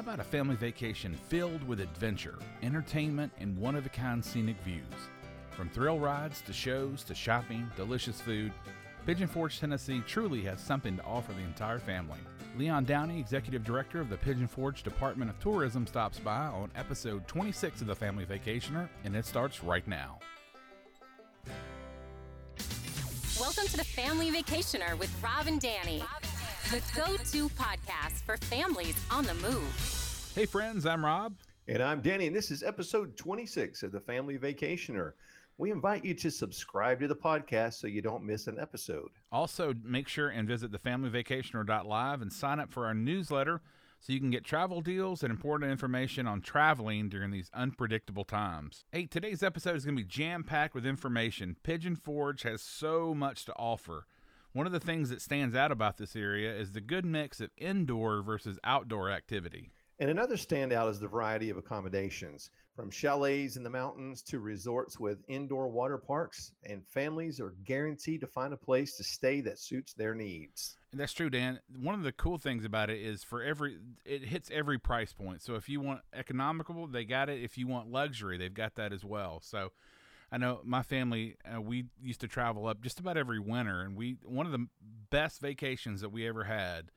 How about a family vacation filled with adventure, entertainment, and one of a kind scenic views? From thrill rides to shows to shopping, delicious food, Pigeon Forge, Tennessee truly has something to offer the entire family. Leon Downey, Executive Director of the Pigeon Forge Department of Tourism, stops by on episode 26 of The Family Vacationer, and it starts right now. Welcome to the Family Vacationer with Rob and Danny, the go to podcast for families on the move. Hey, friends, I'm Rob. And I'm Danny, and this is episode 26 of the Family Vacationer. We invite you to subscribe to the podcast so you don't miss an episode. Also, make sure and visit thefamilyvacationer.live and sign up for our newsletter so you can get travel deals and important information on traveling during these unpredictable times. Hey, today's episode is going to be jam packed with information. Pigeon Forge has so much to offer. One of the things that stands out about this area is the good mix of indoor versus outdoor activity. And another standout is the variety of accommodations, from chalets in the mountains to resorts with indoor water parks, and families are guaranteed to find a place to stay that suits their needs. And that's true, Dan. One of the cool things about it is for every it hits every price point. So if you want economical, they got it. If you want luxury, they've got that as well. So I know my family uh, we used to travel up just about every winter, and we one of the best vacations that we ever had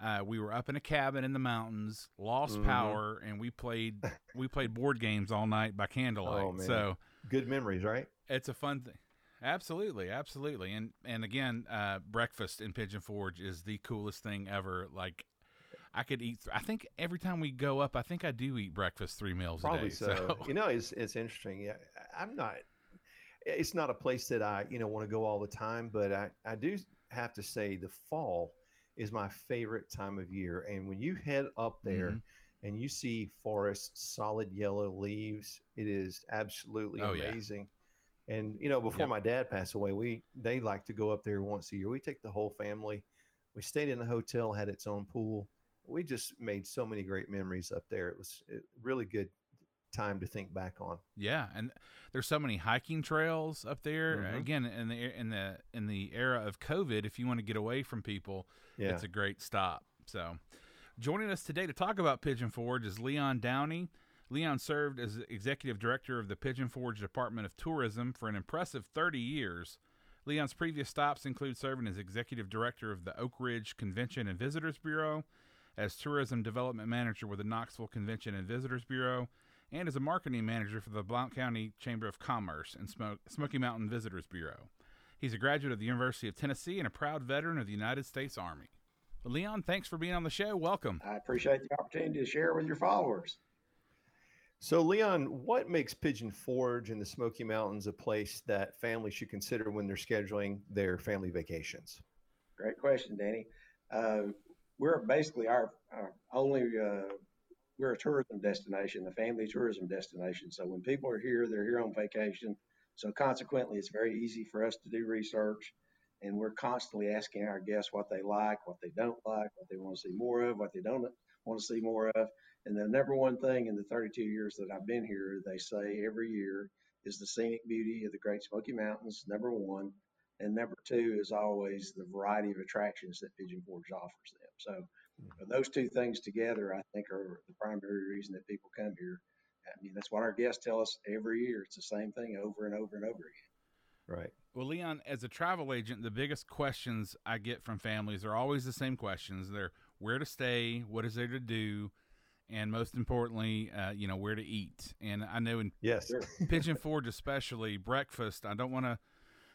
uh, we were up in a cabin in the mountains, lost mm-hmm. power, and we played we played board games all night by candlelight. Oh, so good memories, right? It's a fun thing. Absolutely, absolutely, and and again, uh, breakfast in Pigeon Forge is the coolest thing ever. Like I could eat. I think every time we go up, I think I do eat breakfast three meals Probably a day. So. so. you know, it's it's interesting. Yeah, I'm not. It's not a place that I you know want to go all the time, but I I do have to say the fall is my favorite time of year. And when you head up there mm-hmm. and you see forests, solid yellow leaves, it is absolutely oh, amazing. Yeah. And you know, before my dad passed away, we they like to go up there once a year. We take the whole family. We stayed in a hotel, had its own pool. We just made so many great memories up there. It was really good time to think back on. Yeah, and there's so many hiking trails up there. Mm-hmm. Again, in the in the in the era of COVID, if you want to get away from people, yeah. it's a great stop. So, joining us today to talk about Pigeon Forge is Leon Downey. Leon served as executive director of the Pigeon Forge Department of Tourism for an impressive 30 years. Leon's previous stops include serving as executive director of the Oak Ridge Convention and Visitors Bureau, as tourism development manager with the Knoxville Convention and Visitors Bureau, and as a marketing manager for the Blount County Chamber of Commerce and Smoky Mountain Visitors Bureau. He's a graduate of the University of Tennessee and a proud veteran of the United States Army. Well, Leon, thanks for being on the show. Welcome. I appreciate the opportunity to share with your followers. So, Leon, what makes Pigeon Forge in the Smoky Mountains a place that families should consider when they're scheduling their family vacations? Great question, Danny. Uh, we're basically our, our only uh, we're a tourism destination, a family tourism destination. So when people are here, they're here on vacation. So consequently, it's very easy for us to do research, and we're constantly asking our guests what they like, what they don't like, what they want to see more of, what they don't want to see more of. And the number one thing in the 32 years that I've been here, they say every year is the scenic beauty of the Great Smoky Mountains, number one. And number two is always the variety of attractions that Pigeon Forge offers them. So Mm-hmm. Those two things together, I think, are the primary reason that people come here. I mean, that's what our guests tell us every year. It's the same thing over and over and over again. Right. Well, Leon, as a travel agent, the biggest questions I get from families are always the same questions. They're where to stay, what is there to do, and most importantly, uh, you know, where to eat. And I know in yes, Pigeon Forge, especially breakfast, I don't want to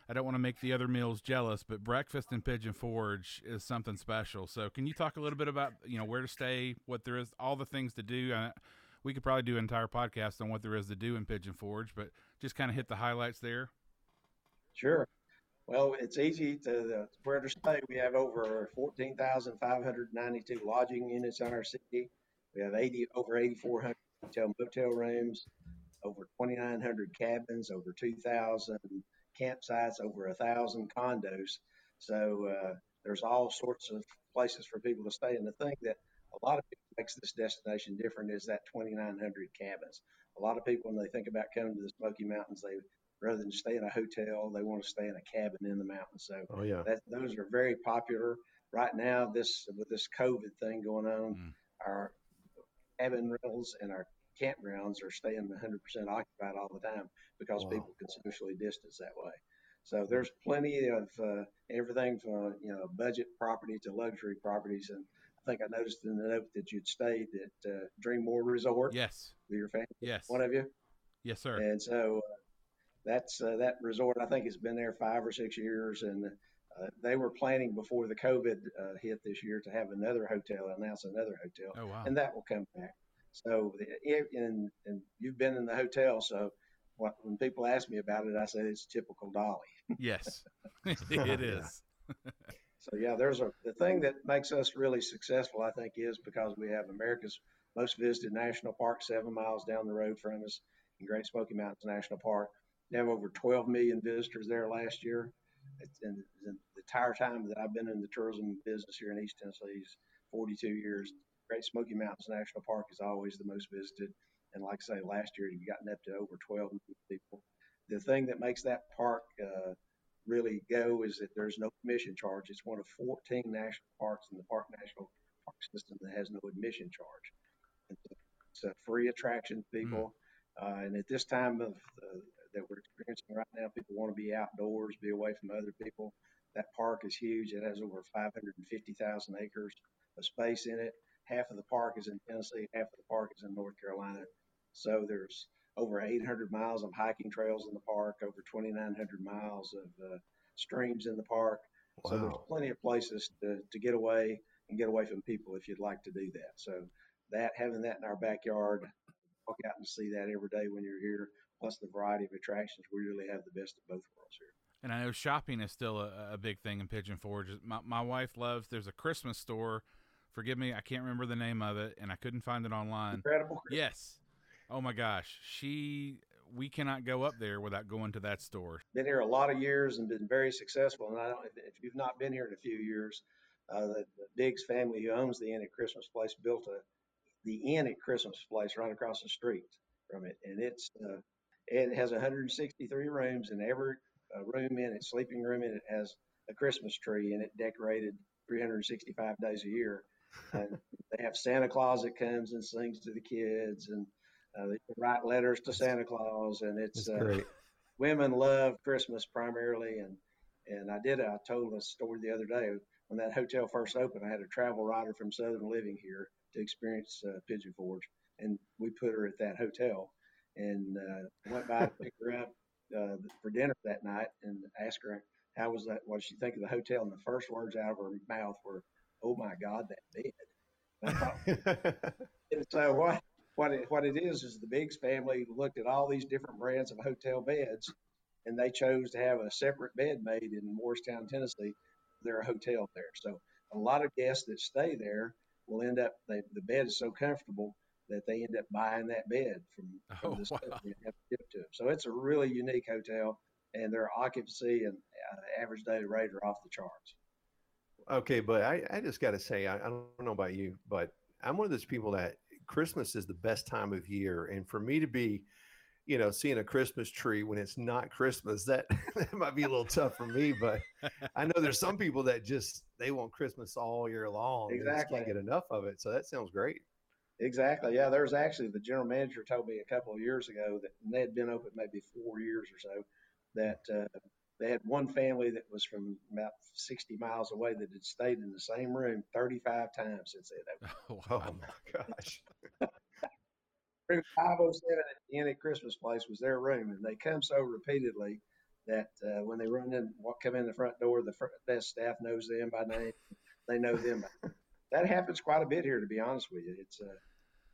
I don't want to make the other meals jealous, but breakfast in Pigeon Forge is something special. So, can you talk a little bit about you know where to stay, what there is, all the things to do? Uh, we could probably do an entire podcast on what there is to do in Pigeon Forge, but just kind of hit the highlights there. Sure. Well, it's easy to uh, where to stay. We have over 14,592 lodging units in our city. We have 80 over 8,400 hotel motel rooms, over 2,900 cabins, over 2,000 campsites, over a thousand condos. So uh, there's all sorts of places for people to stay. And the thing that a lot of people makes this destination different is that 2,900 cabins. A lot of people, when they think about coming to the Smoky Mountains, they rather than stay in a hotel, they want to stay in a cabin in the mountains. So oh, yeah. that, those are very popular right now. This with this COVID thing going on, mm. our cabin rentals and our campgrounds are staying 100% occupied all the time because wow. people can socially distance that way. So there's plenty of uh, everything from you know budget property to luxury properties, and I think I noticed in the note that you'd stayed at uh, Dreammore Resort. Yes. With your family. Yes. One of you. Yes, sir. And so uh, that's uh, that resort. I think has been there five or six years, and uh, they were planning before the COVID uh, hit this year to have another hotel, announce another hotel, oh, wow. and that will come back. So, and, and you've been in the hotel, so what, when people ask me about it, I say it's typical Dolly. yes, it is. so yeah, there's a the thing that makes us really successful, I think, is because we have America's most visited national park seven miles down the road from us in Great Smoky Mountains National Park. We have over 12 million visitors there last year. And the entire time that I've been in the tourism business here in East Tennessee, 42 years, Great Smoky Mountains National Park is always the most visited. And like I say, last year you've gotten up to over 12 million people. The thing that makes that park uh, really go is that there's no admission charge. It's one of 14 national parks in the Park National Park system that has no admission charge. It's a free attraction to people. Mm. Uh, and at this time of uh, that we're experiencing right now, people want to be outdoors, be away from other people. That park is huge. It has over 550,000 acres of space in it. Half of the park is in Tennessee, half of the park is in North Carolina. So there's over 800 miles of hiking trails in the park, over 2,900 miles of uh, streams in the park. Wow. So there's plenty of places to, to get away and get away from people if you'd like to do that. So that having that in our backyard, walk out and see that every day when you're here, plus the variety of attractions, we really have the best of both worlds here. And I know shopping is still a, a big thing in Pigeon Forge. My, my wife loves. There's a Christmas store. Forgive me, I can't remember the name of it, and I couldn't find it online. Incredible. Yes. Oh my gosh, she. We cannot go up there without going to that store. Been here a lot of years and been very successful. And I don't, if you've not been here in a few years, uh, the, the Biggs family who owns the Inn at Christmas Place built a the Inn at Christmas Place right across the street from it, and it's uh, it has 163 rooms, and every uh, room in it, sleeping room in it, has a Christmas tree and it, decorated 365 days a year. And they have Santa Claus that comes and sings to the kids, and uh, they write letters to Santa Claus, and it's uh, women love Christmas primarily, and and I did I told a story the other day. When that hotel first opened. I had a travel writer from Southern Living here to experience uh, Pigeon Forge, and we put her at that hotel and uh, went by to pick her up uh, for dinner that night and asked her how was that, what did she think of the hotel, and the first words out of her mouth were, "Oh my God, that bed." and so what what it, what it is is the Biggs family looked at all these different brands of hotel beds, and they chose to have a separate bed made in Morristown, Tennessee. Their hotel there, so a lot of guests that stay there will end up they, the bed is so comfortable that they end up buying that bed from, from oh, this wow. company and have to give it to them. So it's a really unique hotel, and their occupancy and uh, average daily rate are off the charts. Okay, but I, I just got to say, I, I don't know about you, but I'm one of those people that Christmas is the best time of year, and for me to be you know, seeing a Christmas tree when it's not Christmas, that, that might be a little tough for me. But I know there's some people that just they want Christmas all year long. Exactly. can't get enough of it. So that sounds great. Exactly. Yeah. There's actually the general manager told me a couple of years ago that they had been open maybe four years or so. That uh, they had one family that was from about 60 miles away that had stayed in the same room 35 times since they had opened. Oh, wow. oh my gosh. room 507 at the Inn at Christmas Place was their room, and they come so repeatedly that uh, when they run in, walk, come in the front door, the front desk staff knows them by name. They know them. that happens quite a bit here, to be honest with you. It's uh,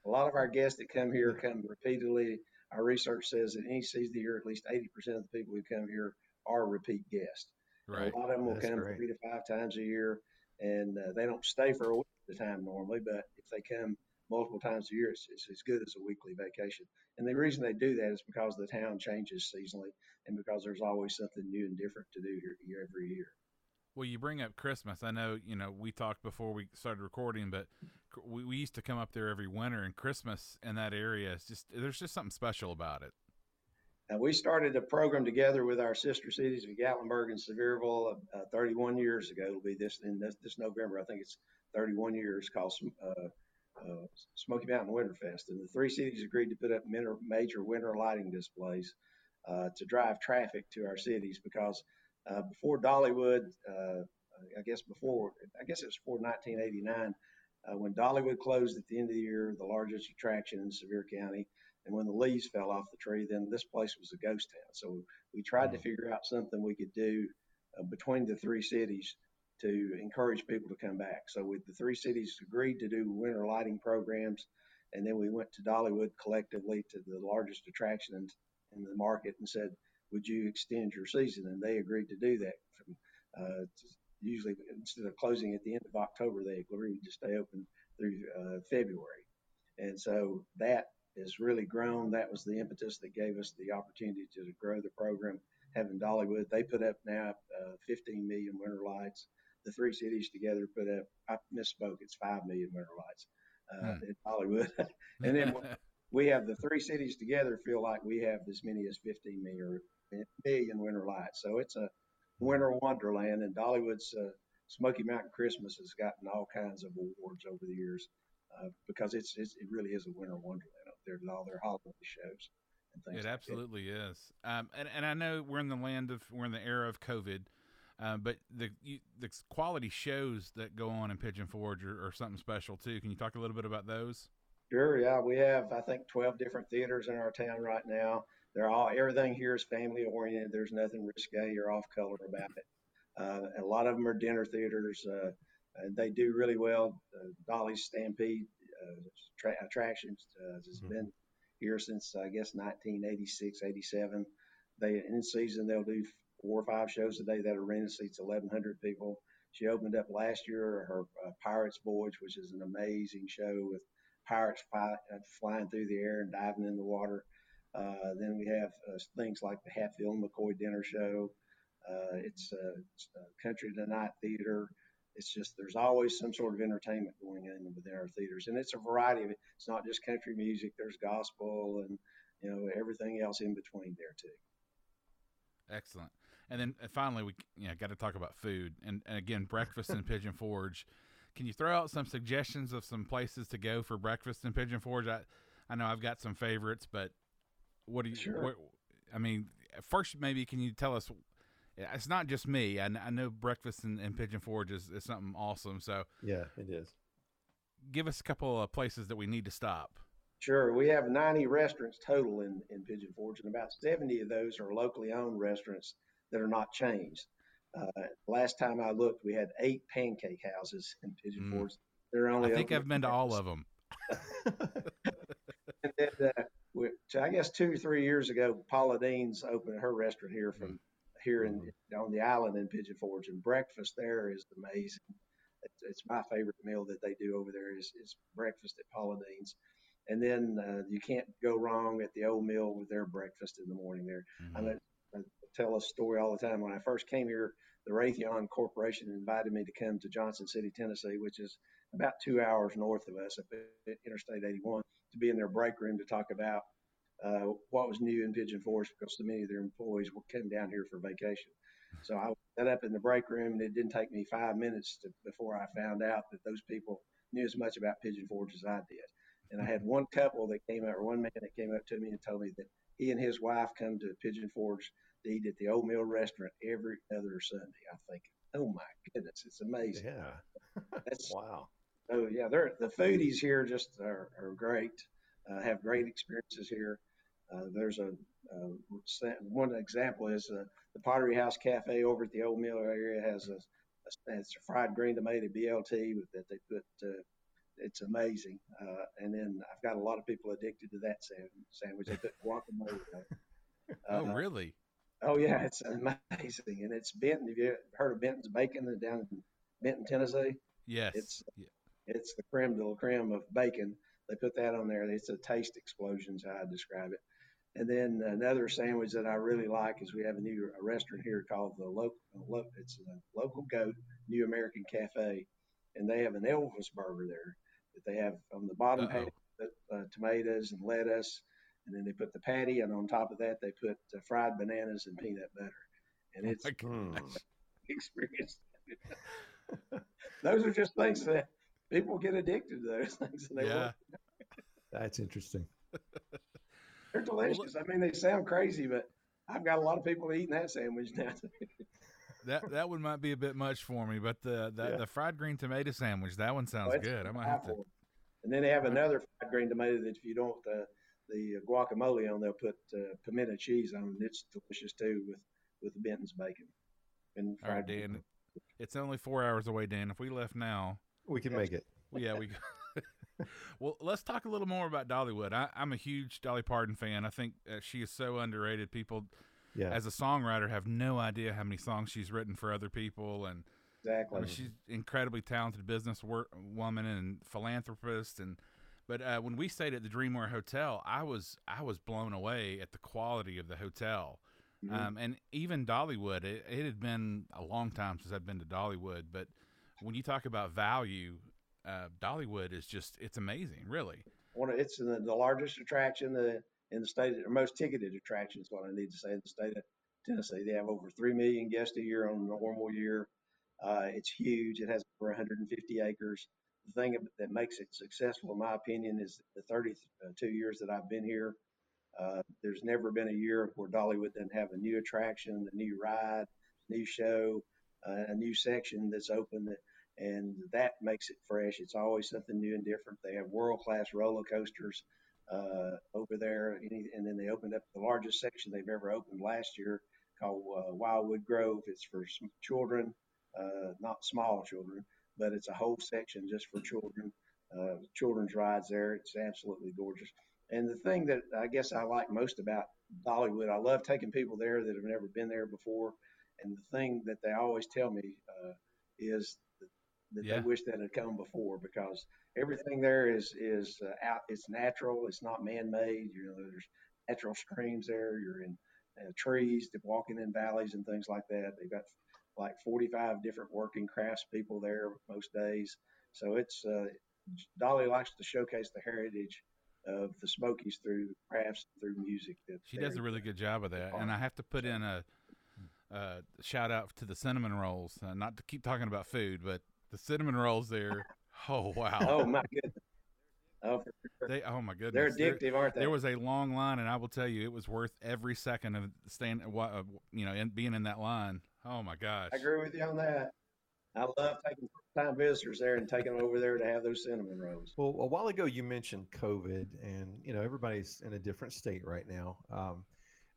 a lot of our guests that come here come repeatedly. Our research says that any season of the year, at least 80% of the people who come here are repeat guests. Right. A lot of them will That's come great. three to five times a year, and uh, they don't stay for a week at a time normally. But if they come multiple times a year, it's, it's as good as a weekly vacation. And the reason they do that is because the town changes seasonally and because there's always something new and different to do here, here every year. Well, you bring up Christmas. I know, you know, we talked before we started recording, but we, we used to come up there every winter, and Christmas in that area is just, there's just something special about it. And we started a program together with our sister cities of Gatlinburg and Sevierville uh, 31 years ago. It'll be this in this, this, November. I think it's 31 years called uh, uh, Smoky Mountain Winterfest, and the three cities agreed to put up major winter lighting displays uh, to drive traffic to our cities because uh, before Dollywood, uh, I guess before, I guess it was before 1989, uh, when Dollywood closed at the end of the year, the largest attraction in Sevier County, and when the leaves fell off the tree, then this place was a ghost town. So we tried to mm. figure out something we could do uh, between the three cities to encourage people to come back. So with the three cities agreed to do winter lighting programs, and then we went to Dollywood collectively to the largest attraction in, in the market and said, "Would you extend your season?" And they agreed to do that. From, uh, usually, instead of closing at the end of October, they agreed to stay open through uh, February. And so that has really grown. That was the impetus that gave us the opportunity to grow the program. Having Dollywood, they put up now uh, 15 million winter lights the three cities together put up. I misspoke. It's five million winter lights uh, hmm. in Dollywood. and then we have the three cities together feel like we have as many as 15 million, million winter lights. So it's a winter wonderland, and Dollywood's uh, Smoky Mountain Christmas has gotten all kinds of awards over the years uh, because it's, it's, it really is a winter wonderland up there with all their holiday shows. It absolutely is, um, and and I know we're in the land of we're in the era of COVID, uh, but the you, the quality shows that go on in Pigeon Forge are, are, something special too. Can you talk a little bit about those? Sure. Yeah, we have I think twelve different theaters in our town right now. They're all everything here is family oriented. There's nothing risque or off color about it. Uh, a lot of them are dinner theaters. Uh, and they do really well. Uh, Dolly's Stampede tra- attractions uh, has mm-hmm. been here since I guess 1986, 87. They in season they'll do four or five shows a day. That arena seats 1,100 people. She opened up last year her uh, Pirates Voyage, which is an amazing show with pirates fly, uh, flying through the air and diving in the water. Uh, then we have uh, things like the Hatfield McCoy Dinner Show. Uh, it's, it's Country Tonight Theater. It's just there's always some sort of entertainment going on within our theaters, and it's a variety of it. It's not just country music. There's gospel and you know everything else in between there too. Excellent. And then uh, finally, we you know, got to talk about food. And, and again, breakfast in Pigeon Forge. Can you throw out some suggestions of some places to go for breakfast in Pigeon Forge? I, I know I've got some favorites, but what do you? Sure. What, I mean, first, maybe can you tell us? It's not just me. I, I know breakfast in, in Pigeon Forge is, is something awesome. So yeah, it is. Give us a couple of places that we need to stop. Sure. We have 90 restaurants total in, in Pigeon Forge, and about 70 of those are locally owned restaurants that are not chains. Uh, last time I looked, we had eight pancake houses in Pigeon mm. Forge. They're only. I think I've been to all of them. and then, uh, we, so I guess two or three years ago, Paula Deen's opened her restaurant here from mm. Here in mm. on the island in Pigeon Forge, and breakfast there is amazing. It's, it's, my favorite meal that they do over there is, is breakfast at Paula Deen's. And then uh, you can't go wrong at the old mill with their breakfast in the morning there. Mm-hmm. I mean, tell a story all the time. When I first came here, the Raytheon Corporation invited me to come to Johnson City, Tennessee, which is about two hours north of us up at Interstate 81, to be in their break room to talk about uh, what was new in Pigeon Forge because so many of their employees were coming down here for vacation. So I set up in the break room, and it didn't take me five minutes to, before I found out that those people knew as much about Pigeon Forge as I did. And I had one couple that came out, or one man that came up to me and told me that he and his wife come to Pigeon Forge to eat at the Old Mill Restaurant every other Sunday. I think, oh my goodness, it's amazing. Yeah, that's wow. Oh yeah, they're the foodies here just are, are great. Uh, have great experiences here. Uh, there's a uh, one example is uh, the Pottery House Cafe over at the Old Mill area has a, a it's a fried green tomato BLT that they put. Uh, it's amazing, uh, and then I've got a lot of people addicted to that sandwich. They put guacamole. oh, really? Oh yeah, it's amazing, and it's Benton. Have you heard of Benton's Bacon down in Benton, Tennessee? Yes. It's yeah. it's the creme de la creme of bacon. They put that on there. It's a taste explosion, how I describe it. And then another sandwich that I really like is we have a new a restaurant here called the local. It's a local goat New American Cafe, and they have an Elvis burger there that they have on the bottom half uh, tomatoes and lettuce and then they put the patty, and on top of that, they put uh, fried bananas and peanut butter, and oh it's oh experience. Those are just things that people get addicted to those things, and they yeah. That's interesting. They're delicious. Well, I mean, they sound crazy, but I've got a lot of people eating that sandwich now. that that one might be a bit much for me, but the the, yeah. the fried green tomato sandwich that one sounds oh, good. I might have to. And then they have another fried green tomato that if you don't uh, the guacamole on, they'll put uh, pimento cheese on. And it's delicious too with with Benton's bacon. And All right, Dan. It's only four hours away, Dan. If we left now, we can make it. Yeah, we. Well, let's talk a little more about Dollywood. I, am a huge Dolly Parton fan. I think uh, she is so underrated. People, yeah. as a songwriter, have no idea how many songs she's written for other people, and exactly, I mean, she's incredibly talented business woman and philanthropist. And but uh, when we stayed at the Dreammore Hotel, I was I was blown away at the quality of the hotel. Mm-hmm. Um, and even Dollywood, it, it had been a long time since I'd been to Dollywood, but when you talk about value, uh, Dollywood is just it's amazing, really. One, of, it's the, the largest attraction the, in the state, or most ticketed attraction is what I need to say in the state of Tennessee. They have over three million guests a year on a normal year. Uh, it's huge. It has over 150 acres. The thing that makes it successful, in my opinion, is the 32 years that I've been here. Uh, there's never been a year where Dollywood didn't have a new attraction, a new ride, new show, uh, a new section that's open that and that makes it fresh. It's always something new and different. They have world class roller coasters uh, over there, and then they opened up the largest section they've ever opened last year called uh, Wildwood Grove. It's for children, uh, not small children, but it's a whole section just for children. Uh, children's rides there. It's absolutely gorgeous. And the thing that I guess I like most about Dollywood, I love taking people there that have never been there before. And the thing that they always tell me uh, is that yeah. they wish that had come before because everything there is is uh, out. It's natural. It's not man made. You know, there's natural streams there. You're in uh, trees, walking in valleys and things like that. They've got like 45 different working crafts people there most days. So it's uh, Dolly likes to showcase the heritage of the Smokies through crafts, through music. She does a really good job of that, and I have to put in a uh, shout out to the cinnamon rolls. Uh, not to keep talking about food, but the cinnamon rolls there. Oh wow. Oh my goodness. Oh, sure. they, oh my goodness. They're addictive, there, aren't they? There was a long line, and I will tell you, it was worth every second of staying, uh, you know, in, being in that line. Oh my gosh. I agree with you on that. I love taking time visitors there and taking them over there to have those cinnamon rolls. Well, a while ago you mentioned COVID, and you know everybody's in a different state right now. Um,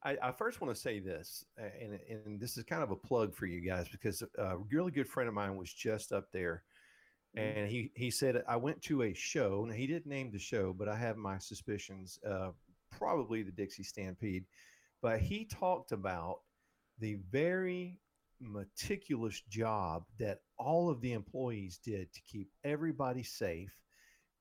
I, I, first want to say this, and, and this is kind of a plug for you guys because a really good friend of mine was just up there, mm-hmm. and he he said I went to a show. Now he didn't name the show, but I have my suspicions. Uh, probably the Dixie Stampede, but he talked about the very meticulous job that all of the employees did to keep everybody safe.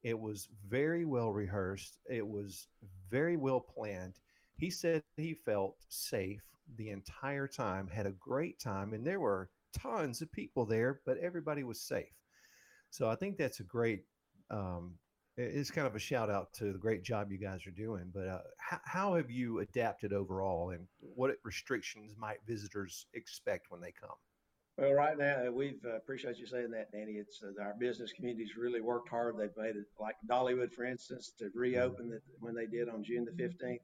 It was very well rehearsed. It was very well planned he said he felt safe the entire time, had a great time, and there were tons of people there, but everybody was safe. So I think that's a great. Um, it's kind of a shout out to the great job you guys are doing. But uh, how, how have you adapted overall, and what restrictions might visitors expect when they come? Well, right now we've uh, appreciate you saying that, Danny. It's uh, our business community's really worked hard. They've made it like Dollywood, for instance, to reopen it when they did on June the fifteenth.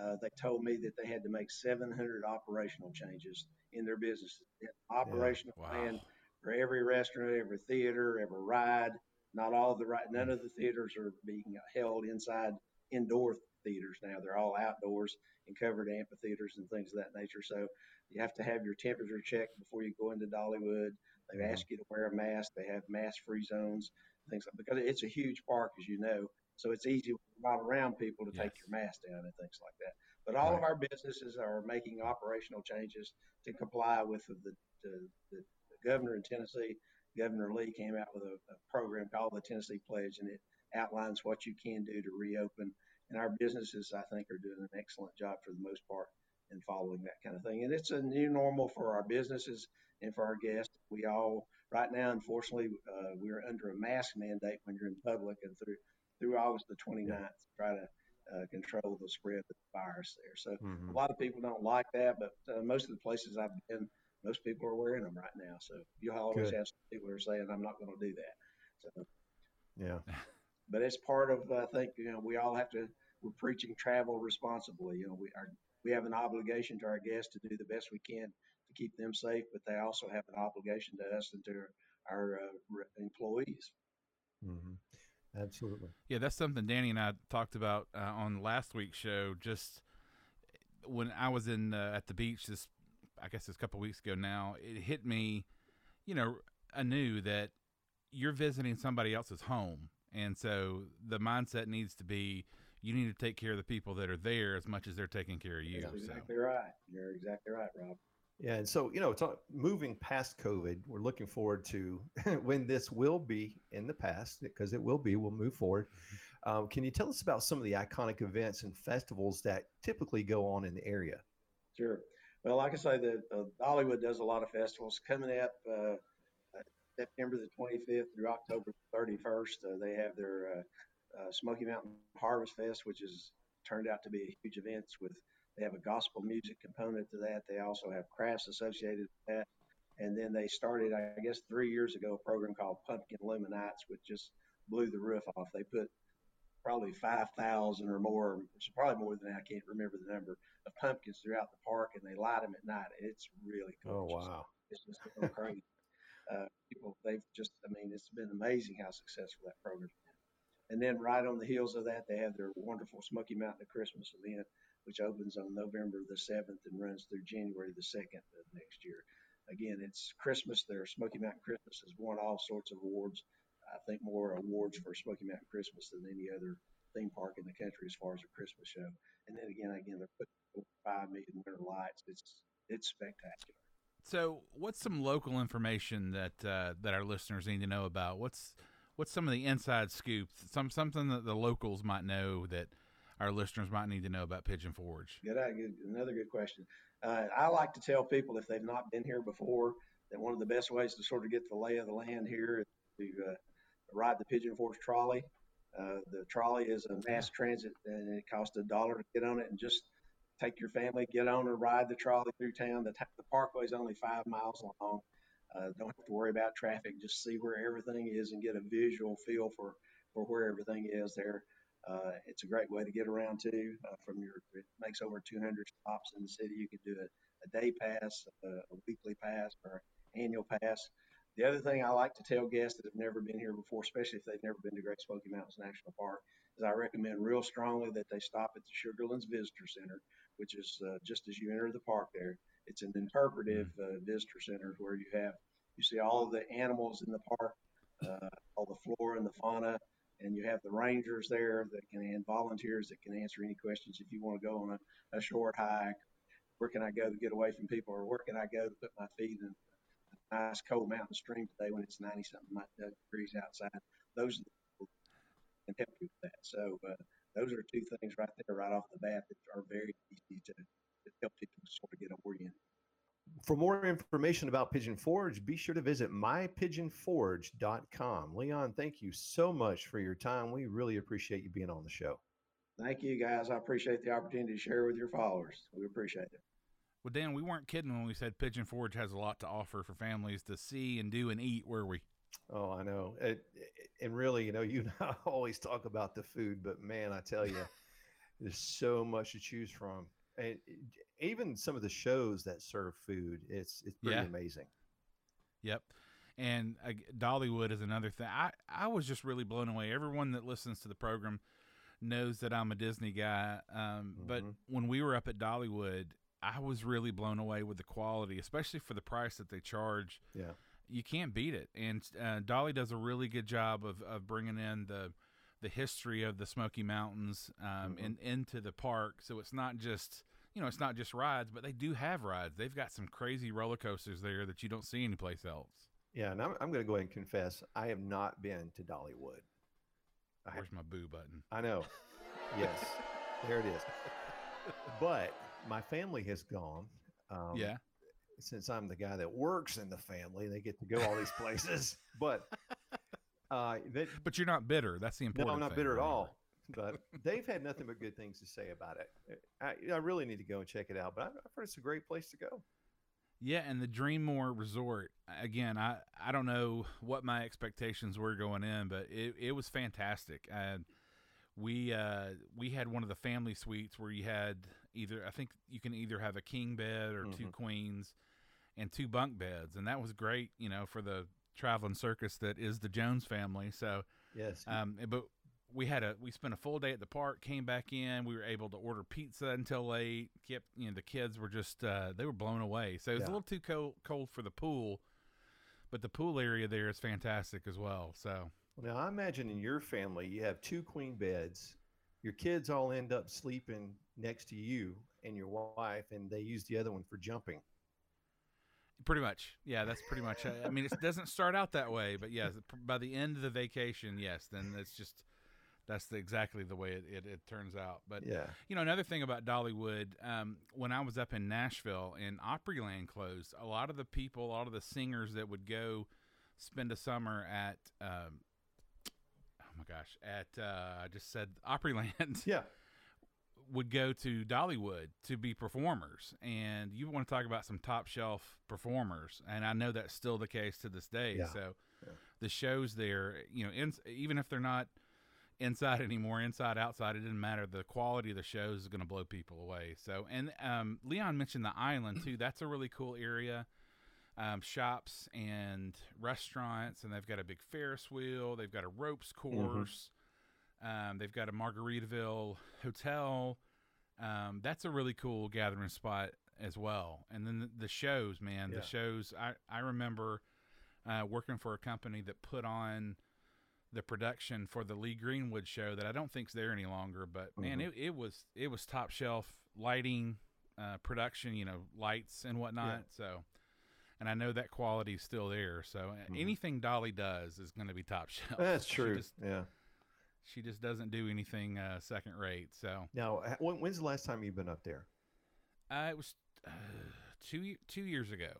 Uh, they told me that they had to make 700 operational changes in their business. Operational yeah. wow. plan for every restaurant, every theater, every ride. Not all the right, none of the theaters are being held inside indoor theaters now. They're all outdoors and covered amphitheaters and things of that nature. So you have to have your temperature checked before you go into Dollywood. They ask you to wear a mask. They have mask-free zones, things like because it's a huge park, as you know. So it's easy while around people to yes. take your mask down and things like that. But all right. of our businesses are making operational changes to comply with the, the, the, the governor in Tennessee. Governor Lee came out with a, a, program called the Tennessee Pledge, and it outlines what you can do to reopen. And our businesses, I think, are doing an excellent job for the most part in following that kind of thing. And it's a new normal for our businesses and for our guests. We all, right now, unfortunately, uh, we're under a mask mandate when you're in public and through through August the 29th yeah. to try to uh, control the spread of the virus there. So mm-hmm. a lot of people don't like that, but uh, most of the places I've been, most people are wearing them right now. So you'll always Good. have some people who are saying, I'm not going to do that. So Yeah. but it's part of I think you know we all have to we're preaching travel responsibly. You know we are we have an obligation to our guests to do the best we can to keep them safe, but they also have an obligation to us and to our uh, employees. Mm-hmm. Absolutely. Yeah, that's something Danny and I talked about uh, on last week's show. Just when I was in uh, at the beach this, I guess it's a couple weeks ago now, it hit me, you know, anew that you're visiting somebody else's home, and so the mindset needs to be you need to take care of the people that are there as much as they're taking care of you. That's exactly so. right. You're exactly right, Rob. Yeah, and so you know, talk, moving past COVID, we're looking forward to when this will be in the past because it will be. We'll move forward. Mm-hmm. Um, can you tell us about some of the iconic events and festivals that typically go on in the area? Sure. Well, like I say, the uh, Dollywood does a lot of festivals coming up. Uh, September the 25th through October 31st, uh, they have their uh, uh, Smoky Mountain Harvest Fest, which has turned out to be a huge event with they have a gospel music component to that. They also have crafts associated with that. And then they started, I guess, three years ago, a program called Pumpkin LumiNights, which just blew the roof off. They put probably 5,000 or more, which is probably more than that, I can't remember the number, of pumpkins throughout the park, and they light them at night. It's really cool. Oh, wow. It's just crazy. Uh, people, they've just, I mean, it's been amazing how successful that program's been. And then right on the heels of that, they have their wonderful Smoky Mountain Christmas event, which opens on November the 7th and runs through January the 2nd of next year. Again, it's Christmas. Their Smoky Mountain Christmas has won all sorts of awards. I think more awards for Smoky Mountain Christmas than any other theme park in the country as far as a Christmas show. And then again, again, they're putting five million winter lights. It's it's spectacular. So, what's some local information that uh, that our listeners need to know about? What's what's some of the inside scoops? Some something that the locals might know that our listeners might need to know about Pigeon Forge? Good, good another good question. Uh, I like to tell people if they've not been here before that one of the best ways to sort of get the lay of the land here is to uh, ride the Pigeon Forge trolley. Uh, the trolley is a mass transit and it costs a dollar to get on it and just take your family, get on and ride the trolley through town. The, t- the parkway is only five miles long. Uh, don't have to worry about traffic. Just see where everything is and get a visual feel for, for where everything is there. Uh, it's a great way to get around too. Uh, from your, it makes over 200 stops in the city. You can do a, a day pass, a, a, weekly pass, or annual pass. The other thing I like to tell guests that have never been here before, especially if they've never been to Great Smoky Mountains National Park, is I recommend real strongly that they stop at the Sugarlands Visitor Center, which is uh, just as you enter the park there. It's an interpretive mm. uh, visitor center where you have you see all of the animals in the park, uh, all the flora and the fauna and you have the rangers there that can and volunteers that can answer any questions if you want to go on a, a short hike. Where can i go to get away from people or where can i go to put my feet in a nice cold mountain stream today when it's 90 something degrees outside? Those can help you with that. So uh, those are two things right there right off the bat that are very easy to, to help people sort of get oriented for more information about Pigeon Forge, be sure to visit mypigeonforge.com. Leon, thank you so much for your time. We really appreciate you being on the show. Thank you, guys. I appreciate the opportunity to share with your followers. We appreciate it. Well, Dan, we weren't kidding when we said Pigeon Forge has a lot to offer for families to see and do and eat, were we? Oh, I know. It, and really, you know, you and I always talk about the food, but man, I tell you, there's so much to choose from and even some of the shows that serve food, it's it's pretty yeah. amazing. Yep. And uh, Dollywood is another thing. I, I was just really blown away. Everyone that listens to the program knows that I'm a Disney guy. Um, mm-hmm. But when we were up at Dollywood, I was really blown away with the quality, especially for the price that they charge. Yeah. You can't beat it. And uh, Dolly does a really good job of, of bringing in the the history of the Smoky Mountains um, mm-hmm. and into the park. So it's not just you know, it's not just rides, but they do have rides. They've got some crazy roller coasters there that you don't see anyplace else. Yeah, and I'm, I'm going to go ahead and confess, I have not been to Dollywood. I Where's have, my boo button? I know. yes, there it is. But my family has gone. Um, yeah. Since I'm the guy that works in the family, they get to go all these places. but uh, that, but you're not bitter. That's the important. No, I'm not thing, bitter at all but they've had nothing but good things to say about it. I, I, really need to go and check it out. But I've heard it's a great place to go. Yeah, and the Dreammore Resort. Again, I I don't know what my expectations were going in, but it it was fantastic. And we uh we had one of the family suites where you had either I think you can either have a king bed or mm-hmm. two queens and two bunk beds, and that was great, you know, for the traveling circus that is the Jones family. So yes, um, but we had a we spent a full day at the park came back in we were able to order pizza until late kept you know the kids were just uh, they were blown away so it was yeah. a little too cold cold for the pool but the pool area there is fantastic as well so now i imagine in your family you have two queen beds your kids all end up sleeping next to you and your wife and they use the other one for jumping Pretty much, yeah. That's pretty much. I mean, it doesn't start out that way, but yes, by the end of the vacation, yes, then it's just that's the, exactly the way it, it, it, turns out. But yeah, you know, another thing about Dollywood, um, when I was up in Nashville and Opryland closed, a lot of the people, a lot of the singers that would go spend a summer at, um, oh my gosh, at uh, I just said Opryland. Yeah. Would go to Dollywood to be performers, and you want to talk about some top shelf performers, and I know that's still the case to this day. Yeah. So, yeah. the shows there, you know, in, even if they're not inside anymore, inside, outside. It didn't matter. The quality of the shows is going to blow people away. So, and um, Leon mentioned the island too. That's a really cool area. Um, shops and restaurants, and they've got a big Ferris wheel. They've got a ropes mm-hmm. course. Mm-hmm. Um, they've got a Margaritaville hotel. Um, that's a really cool gathering spot as well. And then the, the shows, man, yeah. the shows. I I remember uh, working for a company that put on the production for the Lee Greenwood show that I don't think's there any longer. But man, mm-hmm. it, it was it was top shelf lighting, uh, production, you know, lights and whatnot. Yeah. So, and I know that quality's still there. So mm-hmm. anything Dolly does is going to be top shelf. That's true. Just, yeah. She just doesn't do anything uh, second rate. So now, when's the last time you've been up there? Uh, it was uh, two two years ago,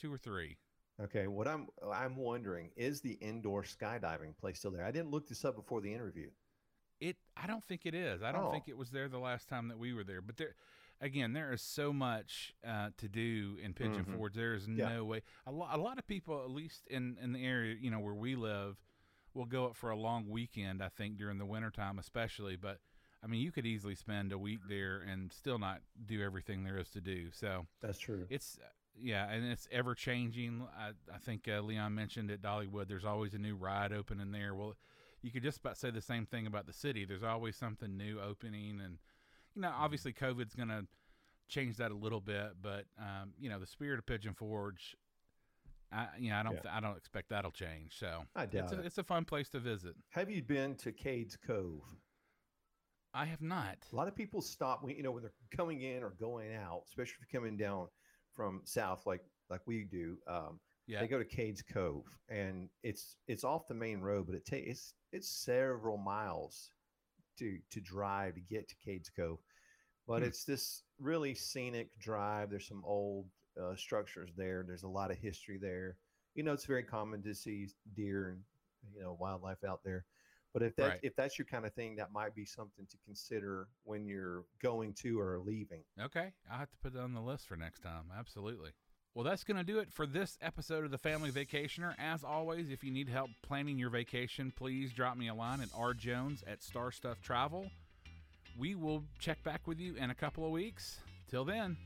two or three. Okay, what I'm I'm wondering is the indoor skydiving place still there? I didn't look this up before the interview. It I don't think it is. I don't oh. think it was there the last time that we were there. But there again, there is so much uh, to do in Pigeon mm-hmm. Forge. There is yeah. no way. A lot a lot of people, at least in in the area you know where we live, will go up for a long weekend. I think during the wintertime especially, but. I mean, you could easily spend a week there and still not do everything there is to do. So that's true. It's yeah, and it's ever changing. I, I think uh, Leon mentioned at Dollywood, there's always a new ride opening there. Well, you could just about say the same thing about the city. There's always something new opening, and you know, obviously, COVID's going to change that a little bit, but um, you know, the spirit of Pigeon Forge. I, you know, I don't, yeah. th- I don't expect that'll change. So I doubt it's a, it. it's a fun place to visit. Have you been to Cades Cove? I have not. A lot of people stop, you know, when they're coming in or going out, especially if you're coming down from south like like we do. Um, yeah. They go to Cades Cove, and it's it's off the main road, but it takes it's, it's several miles to to drive to get to Cades Cove. But hmm. it's this really scenic drive. There's some old uh, structures there. There's a lot of history there. You know, it's very common to see deer and you know wildlife out there. But if that right. if that's your kind of thing, that might be something to consider when you're going to or leaving. Okay, I'll have to put it on the list for next time. Absolutely. Well, that's going to do it for this episode of the Family Vacationer. As always, if you need help planning your vacation, please drop me a line at rjones at Star Stuff Travel. We will check back with you in a couple of weeks. Till then.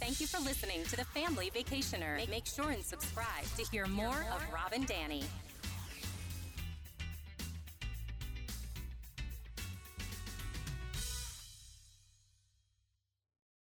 Thank you for listening to the Family Vacationer. Make sure and subscribe to hear more of Rob and Danny.